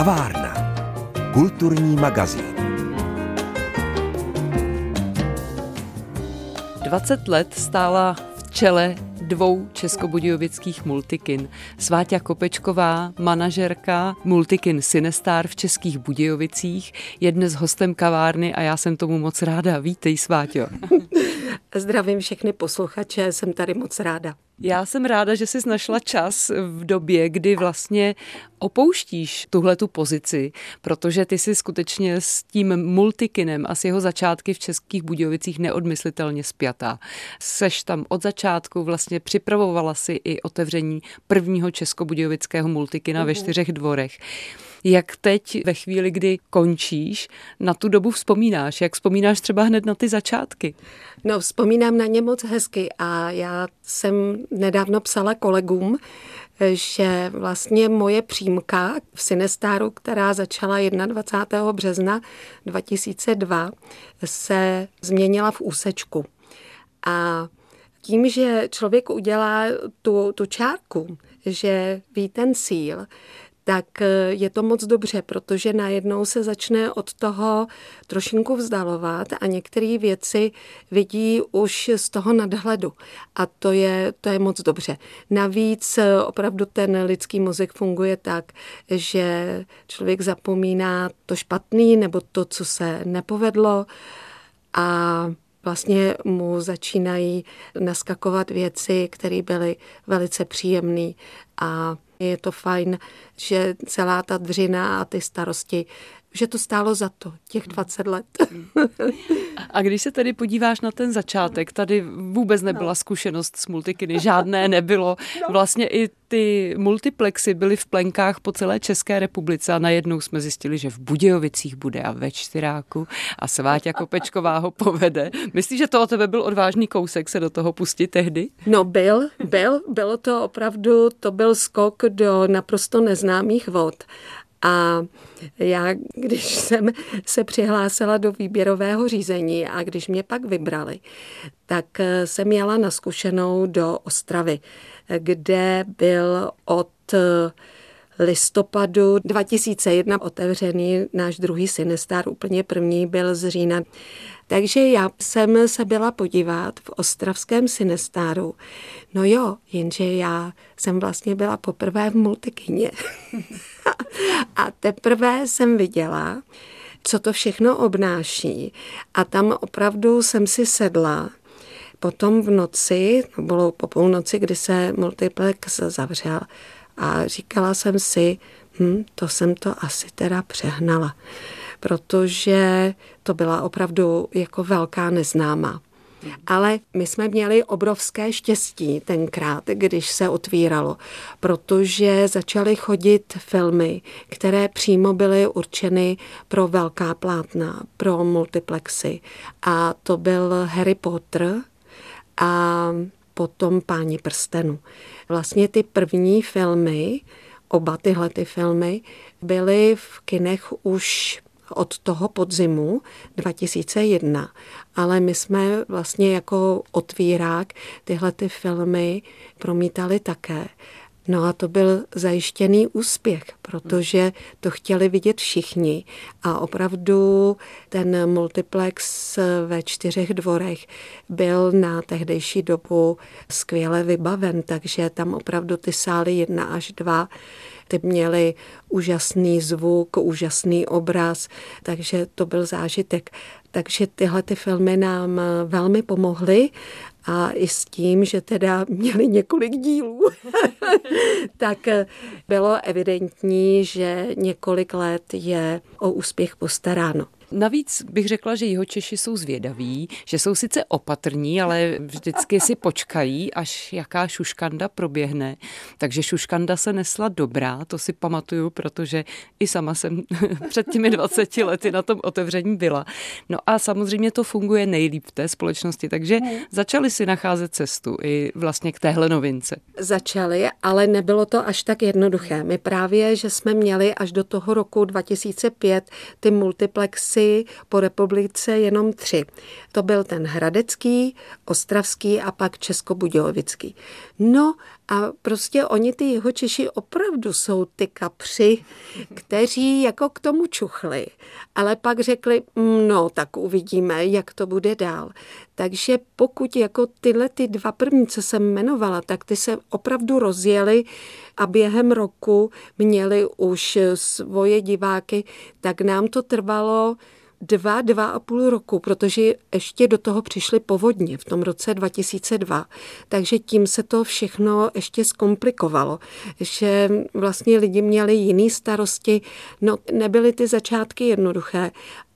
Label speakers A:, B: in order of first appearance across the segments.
A: Kavárna. Kulturní magazín.
B: 20 let stála v čele dvou českobudějovických multikin. Sváťa Kopečková, manažerka multikin Sinestar v Českých Budějovicích, je dnes hostem kavárny a já jsem tomu moc ráda. Vítej, Sváťo.
C: Zdravím všechny posluchače, jsem tady moc ráda.
B: Já jsem ráda, že jsi našla čas v době, kdy vlastně opouštíš tuhle tu pozici, protože ty jsi skutečně s tím multikinem a s jeho začátky v Českých Budějovicích neodmyslitelně spjatá. Seš tam od začátku, vlastně připravovala si i otevření prvního českobudějovického multikina uh-huh. ve mhm. čtyřech dvorech. Jak teď ve chvíli, kdy končíš, na tu dobu vzpomínáš? Jak vzpomínáš třeba hned na ty začátky?
C: No, vzpomínám na ně moc hezky a já jsem nedávno psala kolegům, že vlastně moje přímka v Sinestáru, která začala 21. března 2002, se změnila v úsečku. A tím, že člověk udělá tu, tu čárku, že ví ten cíl, tak eh, je to moc dobře, protože najednou se začne od toho trošinku vzdalovat a některé věci vidí už z toho nadhledu. A to je, to je moc dobře. Navíc eh, opravdu ten lidský mozek funguje tak, že člověk zapomíná to špatný nebo to, co se nepovedlo a vlastně mu začínají naskakovat věci, které byly velice příjemné a je to fajn, že celá ta dřina a ty starosti že to stálo za to, těch 20 let.
B: A když se tedy podíváš na ten začátek, tady vůbec nebyla no. zkušenost s multikiny, žádné nebylo. No. Vlastně i ty multiplexy byly v plenkách po celé České republice a najednou jsme zjistili, že v Budějovicích bude a ve Čtyráku a Sváťa Kopečková ho povede. Myslíš, že to o tebe byl odvážný kousek se do toho pustit tehdy?
C: No byl, byl, bylo to opravdu, to byl skok do naprosto neznámých vod. A já, když jsem se přihlásila do výběrového řízení a když mě pak vybrali, tak eh, jsem jela na zkušenou do Ostravy, kde byl od eh, listopadu 2001 otevřený náš druhý Sinestar, úplně první byl z října. Takže já jsem se byla podívat v ostravském Sinestáru. No jo, jenže já jsem vlastně byla poprvé v multikyně. a teprve jsem viděla, co to všechno obnáší. A tam opravdu jsem si sedla. Potom v noci, bylo po půlnoci, kdy se multiplex zavřel, a říkala jsem si, hm, to jsem to asi teda přehnala, protože to byla opravdu jako velká neznámá. Ale my jsme měli obrovské štěstí tenkrát, když se otvíralo, protože začaly chodit filmy, které přímo byly určeny pro velká plátna, pro multiplexy. A to byl Harry Potter a potom Páni prstenu. Vlastně ty první filmy, oba tyhle ty filmy, byly v kinech už od toho podzimu 2001, ale my jsme vlastně jako otvírák tyhle ty filmy promítali také. No a to byl zajištěný úspěch, protože to chtěli vidět všichni a opravdu ten multiplex ve čtyřech dvorech byl na tehdejší dobu skvěle vybaven, takže tam opravdu ty sály jedna až dva ty měly úžasný zvuk, úžasný obraz, takže to byl zážitek. Takže tyhle ty filmy nám velmi pomohly a i s tím, že teda měli několik dílů, tak bylo evidentní, že několik let je o úspěch postaráno.
B: Navíc bych řekla, že jeho Češi jsou zvědaví, že jsou sice opatrní, ale vždycky si počkají, až jaká šuškanda proběhne. Takže šuškanda se nesla dobrá, to si pamatuju, protože i sama jsem před těmi 20 lety na tom otevření byla. No a samozřejmě to funguje nejlíp v té společnosti, takže hmm. začali si nacházet cestu i vlastně k téhle novince.
C: Začali, ale nebylo to až tak jednoduché. My právě, že jsme měli až do toho roku 2005 ty multiplexy Praxi po republice jenom tři. To byl ten hradecký, ostravský a pak českobudějovický. No a prostě oni ty jeho Češi opravdu jsou ty kapři, kteří jako k tomu čuchli, ale pak řekli, mm, no tak uvidíme, jak to bude dál. Takže pokud jako tyhle ty dva první, co jsem jmenovala, tak ty se opravdu rozjeli a během roku měli už svoje diváky, tak nám to trvalo dva, dva a půl roku, protože ještě do toho přišly povodně v tom roce 2002. Takže tím se to všechno ještě zkomplikovalo, že vlastně lidi měli jiný starosti. No, nebyly ty začátky jednoduché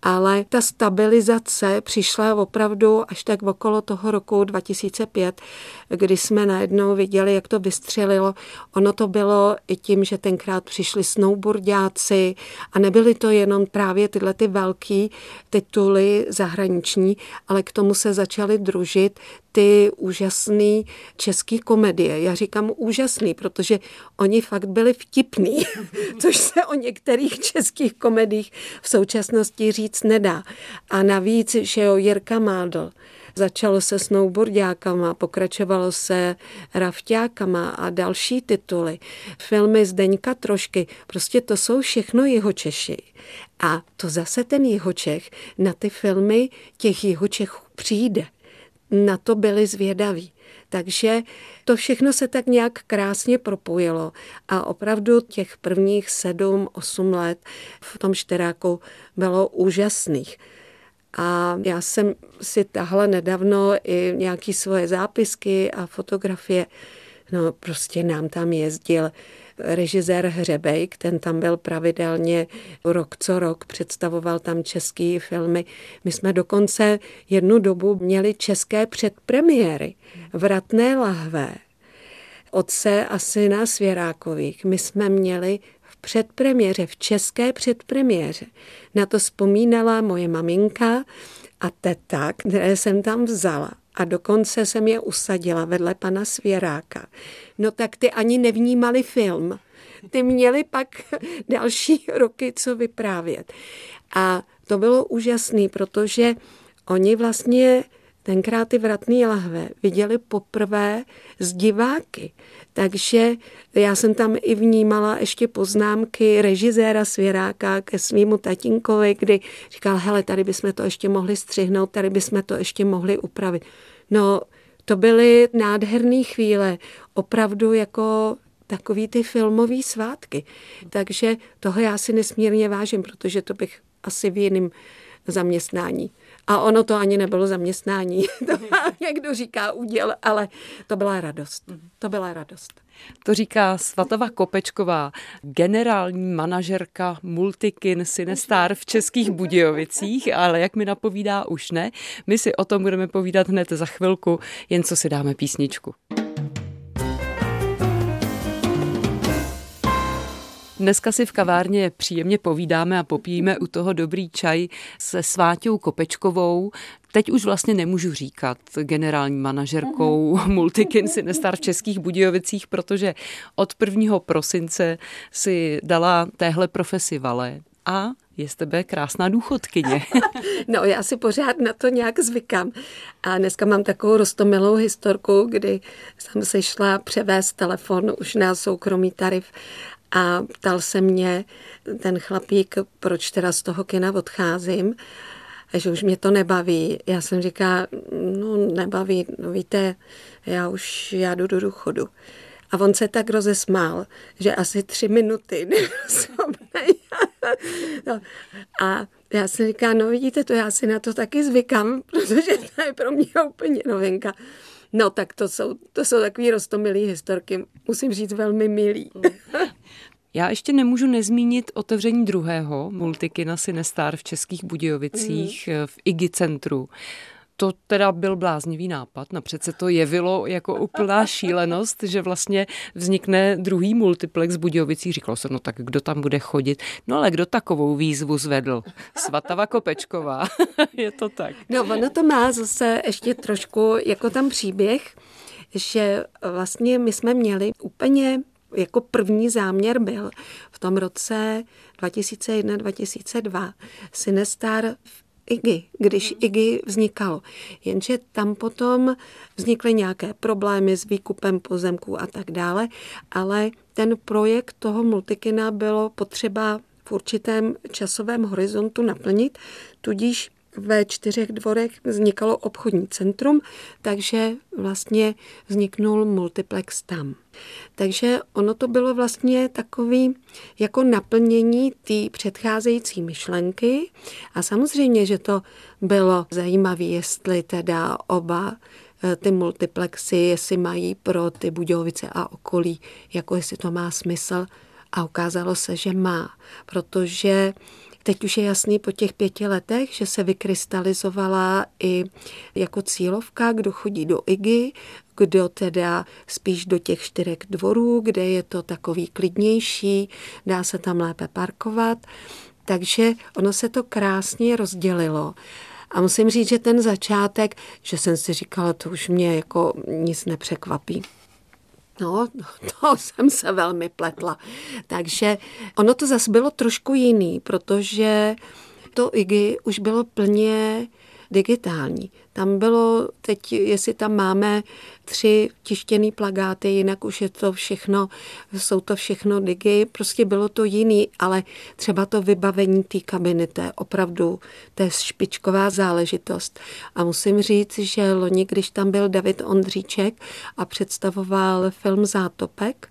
C: ale ta stabilizace přišla opravdu až tak okolo toho roku 2005, kdy jsme najednou viděli, jak to vystřelilo. Ono to bylo i tím, že tenkrát přišli snowboardáci a nebyly to jenom právě tyhle ty velký tituly zahraniční, ale k tomu se začaly družit ty úžasné české komedie. Já říkám úžasný, protože oni fakt byli vtipní, což se o některých českých komedích v současnosti říct nedá. A navíc, že jo, Jirka Mádl, Začalo se snowboardákama, pokračovalo se rafťákama a další tituly. Filmy Zdeňka Trošky, prostě to jsou všechno jeho Češi. A to zase ten jeho Čech na ty filmy těch jeho Čechů přijde na to byli zvědaví. Takže to všechno se tak nějak krásně propojilo a opravdu těch prvních sedm, osm let v tom šteráku bylo úžasných. A já jsem si tahla nedávno i nějaké svoje zápisky a fotografie. No prostě nám tam jezdil režisér Hřebejk, ten tam byl pravidelně rok co rok, představoval tam české filmy. My jsme dokonce jednu dobu měli české předpremiéry. Vratné lahve, otce a syna Svěrákových. My jsme měli v předpremiéře, v české předpremiéře. Na to vzpomínala moje maminka a teta, které jsem tam vzala a dokonce jsem je usadila vedle pana Svěráka. No tak ty ani nevnímali film. Ty měli pak další roky co vyprávět. A to bylo úžasné, protože oni vlastně tenkrát ty vratné lahve viděli poprvé z diváky. Takže já jsem tam i vnímala ještě poznámky režiséra Svěráka ke svýmu tatínkovi, kdy říkal, hele, tady bychom to ještě mohli střihnout, tady bychom to ještě mohli upravit. No, to byly nádherné chvíle, opravdu jako takový ty filmové svátky. Takže toho já si nesmírně vážím, protože to bych asi v jiném zaměstnání. A ono to ani nebylo zaměstnání. to někdo říká úděl, ale to byla radost. To byla radost.
B: To říká Svatova Kopečková, generální manažerka Multikin Sinestar v Českých Budějovicích, ale jak mi napovídá, už ne. My si o tom budeme povídat hned za chvilku, jen co si dáme písničku. Dneska si v kavárně příjemně povídáme a popijeme u toho dobrý čaj se Sváťou Kopečkovou. Teď už vlastně nemůžu říkat generální manažerkou mm-hmm. Multikin Sinestar v Českých Budějovicích, protože od 1. prosince si dala téhle profesi vale a je z tebe krásná důchodkyně.
C: no, já si pořád na to nějak zvykám. A dneska mám takovou rostomilou historku, kdy jsem se šla převést telefon už na soukromý tarif a ptal se mě ten chlapík, proč teda z toho kina odcházím, že už mě to nebaví. Já jsem říká, no nebaví, no víte, já už já jdu do důchodu. A on se tak rozesmál, že asi tři minuty no. A já jsem říká, no vidíte to, já si na to taky zvykám, protože to je pro mě úplně novinka. No tak to jsou, to jsou takový rostomilý historky, musím říct velmi milý.
B: Já ještě nemůžu nezmínit otevření druhého multikina Sinestar v Českých Budějovicích mm. v IGI centru. To teda byl bláznivý nápad, no přece to jevilo jako úplná šílenost, že vlastně vznikne druhý multiplex Budějovicí. Říkalo se, no tak kdo tam bude chodit? No ale kdo takovou výzvu zvedl? Svatava Kopečková. Je to tak.
C: No ono to má zase ještě trošku jako tam příběh, že vlastně my jsme měli úplně jako první záměr byl v tom roce 2001-2002 Sinestar v IGI, když IGI vznikalo. Jenže tam potom vznikly nějaké problémy s výkupem pozemků a tak dále, ale ten projekt toho multikina bylo potřeba v určitém časovém horizontu naplnit, tudíž ve čtyřech dvorech vznikalo obchodní centrum, takže vlastně vzniknul multiplex tam. Takže ono to bylo vlastně takový jako naplnění té předcházející myšlenky a samozřejmě, že to bylo zajímavé, jestli teda oba eh, ty multiplexy, jestli mají pro ty Budějovice a okolí, jako jestli to má smysl. A ukázalo se, že má, protože Teď už je jasný po těch pěti letech, že se vykrystalizovala i jako cílovka, kdo chodí do IGY, kdo teda spíš do těch čtyřek dvorů, kde je to takový klidnější, dá se tam lépe parkovat. Takže ono se to krásně rozdělilo. A musím říct, že ten začátek, že jsem si říkala, to už mě jako nic nepřekvapí. No, to jsem se velmi pletla. Takže ono to zase bylo trošku jiný, protože to IGI už bylo plně digitální. Tam bylo, teď jestli tam máme tři tištěný plagáty, jinak už je to všechno, jsou to všechno digi, prostě bylo to jiný, ale třeba to vybavení té kabiny, to je opravdu, to je špičková záležitost. A musím říct, že loni, když tam byl David Ondříček a představoval film Zátopek,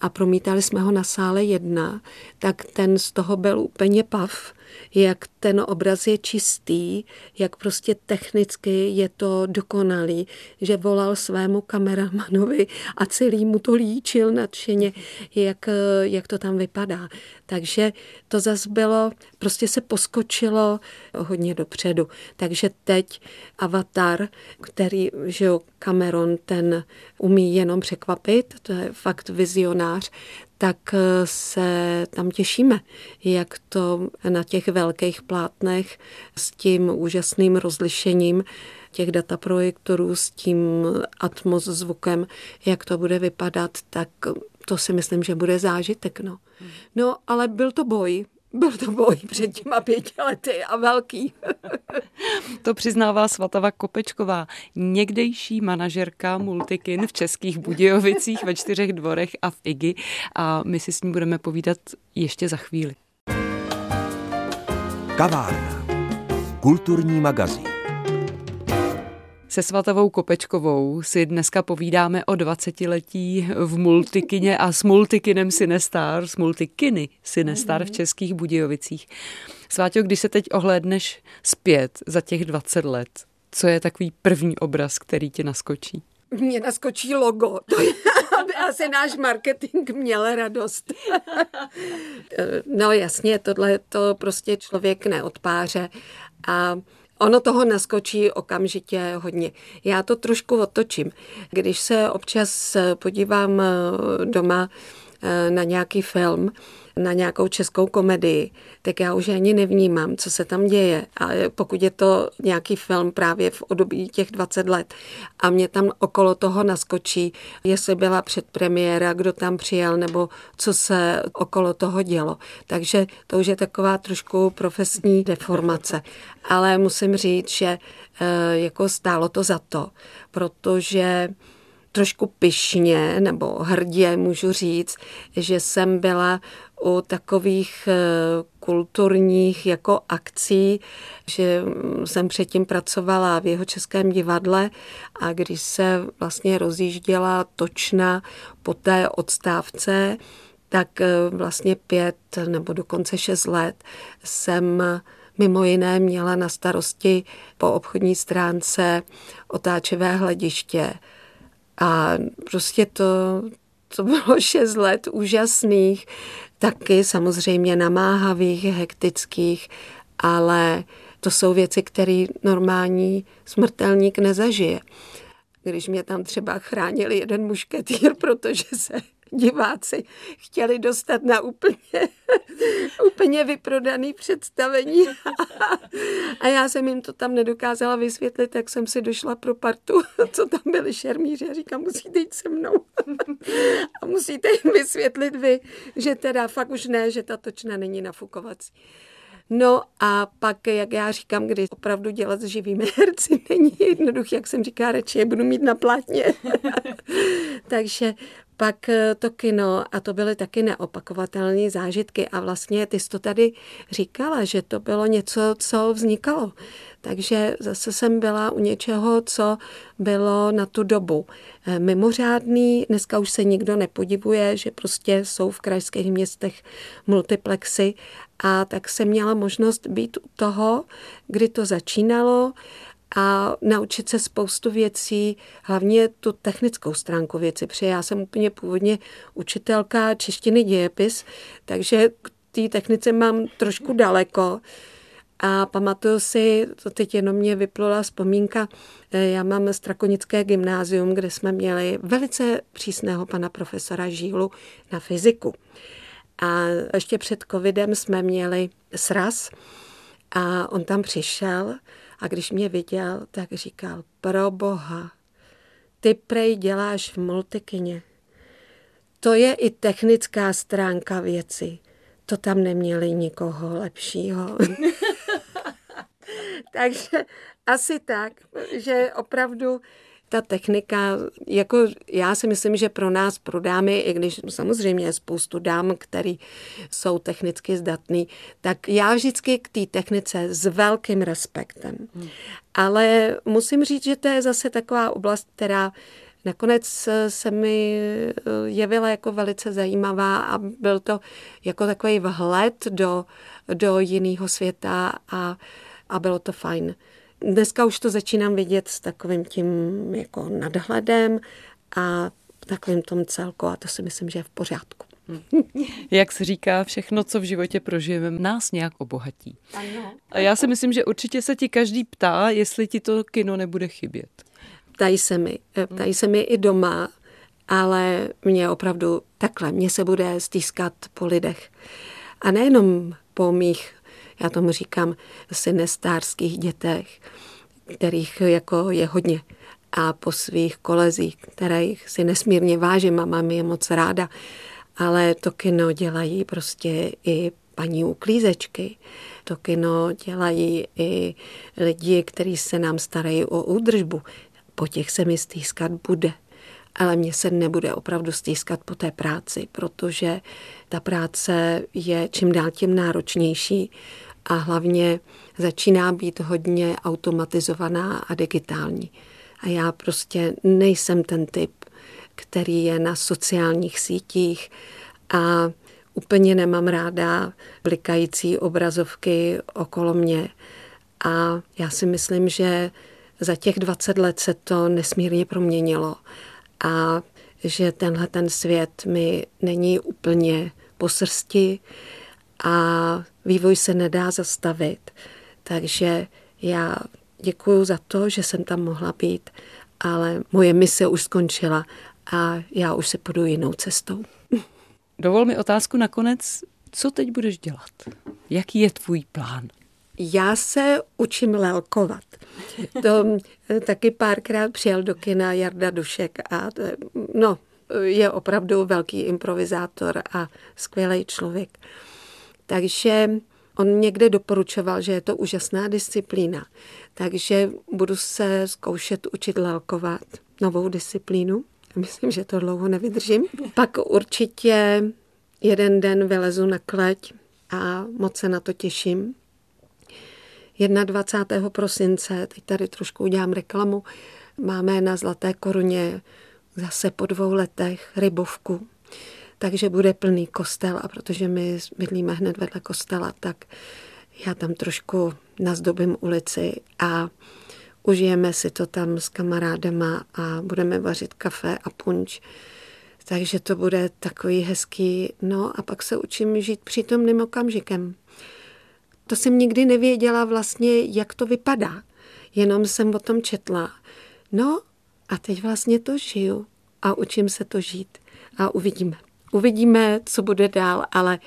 C: a promítali jsme ho na sále jedna, tak ten z toho byl úplně pav, jak ten obraz je čistý, jak prostě technicky je to dokonalý, že volal svému kameramanovi a celý mu to líčil nadšeně, jak, jak to tam vypadá. Takže to zase bylo, prostě se poskočilo hodně dopředu. Takže teď Avatar, který, že jo, Cameron, ten umí jenom překvapit, to je fakt vizionář, tak se tam těšíme, jak to na těch velkých plátnech s tím úžasným rozlišením těch dataprojektorů, s tím atmos zvukem, jak to bude vypadat, tak to si myslím, že bude zážitek. No, no ale byl to boj, byl to boj před těma pěti lety a velký.
B: to přiznává Svatava Kopečková, někdejší manažerka Multikin v Českých Budějovicích ve čtyřech dvorech a v IGI a my si s ní budeme povídat ještě za chvíli.
A: Kavárna. Kulturní magazín.
B: Se Svatavou Kopečkovou si dneska povídáme o 20 letí v Multikině a s Multikinem Sinestar, s Multikiny Sinestar v mhm. Českých Budějovicích. Sváťo, když se teď ohlédneš zpět za těch 20 let, co je takový první obraz, který ti naskočí?
C: Mně naskočí logo. To je, aby asi náš marketing měl radost. no jasně, tohle to prostě člověk neodpáře. A Ono toho naskočí okamžitě hodně. Já to trošku otočím. Když se občas podívám eh, doma na nějaký film, na nějakou českou komedii, tak já už ani nevnímám, co se tam děje. A pokud je to nějaký film právě v období těch 20 let a mě tam okolo toho naskočí, jestli byla předpremiéra, kdo tam přijel, nebo co se okolo toho dělo. Takže to už je taková trošku profesní deformace. Ale musím říct, že eh, jako stálo to za to, protože trošku pyšně nebo hrdě můžu říct, že jsem byla u takových eh, kulturních jako akcí, že jsem předtím pracovala v jeho českém divadle a když se vlastně rozjížděla točna po té odstávce, tak eh, vlastně pět nebo dokonce šest let jsem mimo jiné měla na starosti po obchodní stránce otáčivé hlediště. A prostě to, to bylo šest let úžasných, taky samozřejmě namáhavých, hektických, ale to jsou věci, které normální smrtelník nezažije. Když mě tam třeba chránil jeden mušketýr, protože se diváci chtěli dostat na úplně, úplně vyprodaný představení. A já jsem jim to tam nedokázala vysvětlit, tak jsem si došla pro partu, co tam byli šermíři a říkám, musíte jít se mnou. A musíte jim vysvětlit vy, že teda fakt už ne, že ta točna není nafukovací. No a pak, jak já říkám, když opravdu dělat s živými herci není jednoduché, jak jsem říká, radši je budu mít na plátně. Takže pak eh, to kino a to byly taky neopakovatelné zážitky a vlastně ty jsi to tady říkala, že to bylo něco, co vznikalo. Takže zase jsem byla u něčeho, co bylo na tu dobu eh, mimořádný. Dneska už se nikdo nepodivuje, že prostě jsou v krajských městech multiplexy a tak jsem měla možnost být u toho, kdy to začínalo a naučit se spoustu věcí, hlavně tu technickou stránku věci, protože já jsem úplně původně učitelka češtiny dějepis, takže k té technice mám trošku daleko. A pamatuju si, to teď jenom mě vyplula vzpomínka, eh, já mám Strakonické gymnázium, kde jsme měli velice přísného pana profesora Žílu na fyziku. A ještě před covidem jsme měli sraz a on tam přišel a když mě viděl, tak říkal, pro boha, ty prej děláš v multikině. To je i technická stránka věci. To tam neměli nikoho lepšího. Takže asi tak, že opravdu ta technika, jako já si myslím, že pro nás, pro dámy, i když samozřejmě je spoustu dám, který jsou technicky zdatný, tak já vždycky k té technice s velkým respektem. Hmm. Ale musím říct, že to je zase taková oblast, která nakonec se mi jevila jako velice zajímavá a byl to jako takový vhled do, do jiného světa a, a bylo to fajn. Dneska už to začínám vidět s takovým tím jako nadhledem a takovým tom celku a to si myslím, že je v pořádku.
B: Jak se říká, všechno, co v životě prožijeme, nás nějak obohatí.
C: Ano.
B: A já si myslím, že určitě se ti každý ptá, jestli ti to kino nebude chybět.
C: Ptají se mi. Ptají se mi i doma, ale mě opravdu takhle, mě se bude stýskat po lidech. A nejenom po mých já tomu říkám synestárských dětech, kterých jako je hodně a po svých kolezích, kterých si nesmírně vážím a mám je moc ráda. Ale to kino dělají prostě i paní uklízečky. To kino dělají i lidi, kteří se nám starají o údržbu. Po těch se mi stýskat bude ale mě se nebude opravdu stýskat po té práci, protože ta práce je čím dál tím náročnější a hlavně začíná být hodně automatizovaná a digitální. A já prostě nejsem ten typ, který je na sociálních sítích a úplně nemám ráda blikající obrazovky okolo mě. A já si myslím, že za těch 20 let se to nesmírně proměnilo a že tenhle ten svět mi není úplně po srsti a vývoj se nedá zastavit. Takže já děkuji za to, že jsem tam mohla být, ale moje mise už skončila a já už se půjdu jinou cestou.
B: Dovol mi otázku nakonec, co teď budeš dělat? Jaký je tvůj plán?
C: Já se učím lelkovat. To taky párkrát přijel do kina Jarda Dušek a to, no, je opravdu velký improvizátor a skvělý člověk. Takže on někde doporučoval, že je to úžasná disciplína. Takže budu se zkoušet učit lelkovat novou disciplínu. Myslím, že to dlouho nevydržím. Pak určitě jeden den vylezu na kleť a moc se na to těším. 21. prosince, teď tady trošku udělám reklamu, máme na Zlaté koruně zase po dvou letech rybovku, takže bude plný kostel a protože my bydlíme hned vedle kostela, tak já tam trošku nazdobím ulici a užijeme si to tam s kamarádama a budeme vařit kafe a punč. Takže to bude takový hezký, no a pak se učím žít přítomným okamžikem. To jsem nikdy nevěděla vlastně, jak to vypadá. Jenom jsem o tom četla. No a teď vlastně to žiju a učím se to žít. A uvidíme. Uvidíme, co bude dál, ale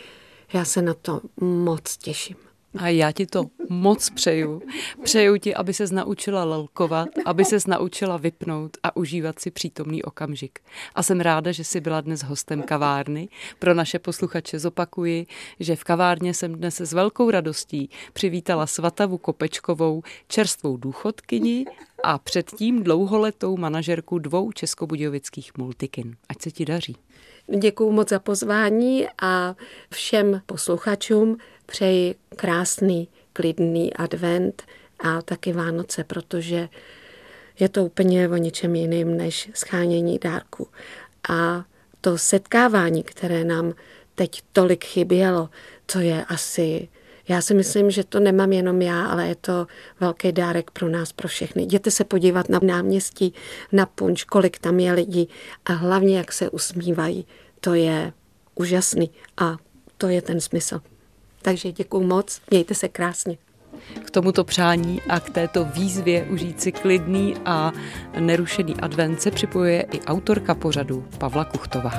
C: já se na to moc těším.
B: A já ti to moc přeju. Přeju ti, aby se naučila lelkovat, aby se naučila vypnout a užívat si přítomný okamžik. A jsem ráda, že jsi byla dnes hostem kavárny. Pro naše posluchače zopakuji, že v kavárně jsem dnes s velkou radostí přivítala Svatavu Kopečkovou, čerstvou důchodkyni a předtím dlouholetou manažerku dvou českobudějovických multikin. Ať se ti daří.
C: Děkuji moc za pozvání a všem posluchačům přeji krásný, klidný advent a taky Vánoce, protože je to úplně o něčem jiným než schánění dárku. A to setkávání, které nám teď tolik chybělo, to je asi já si myslím, že to nemám jenom já, ale je to velký dárek pro nás, pro všechny. Jděte se podívat na náměstí, na punč, kolik tam je lidí a hlavně, jak se usmívají. To je úžasný a to je ten smysl. Takže děkuju moc, mějte se krásně.
B: K tomuto přání a k této výzvě užít si klidný a nerušený advent se připojuje i autorka pořadu Pavla Kuchtová.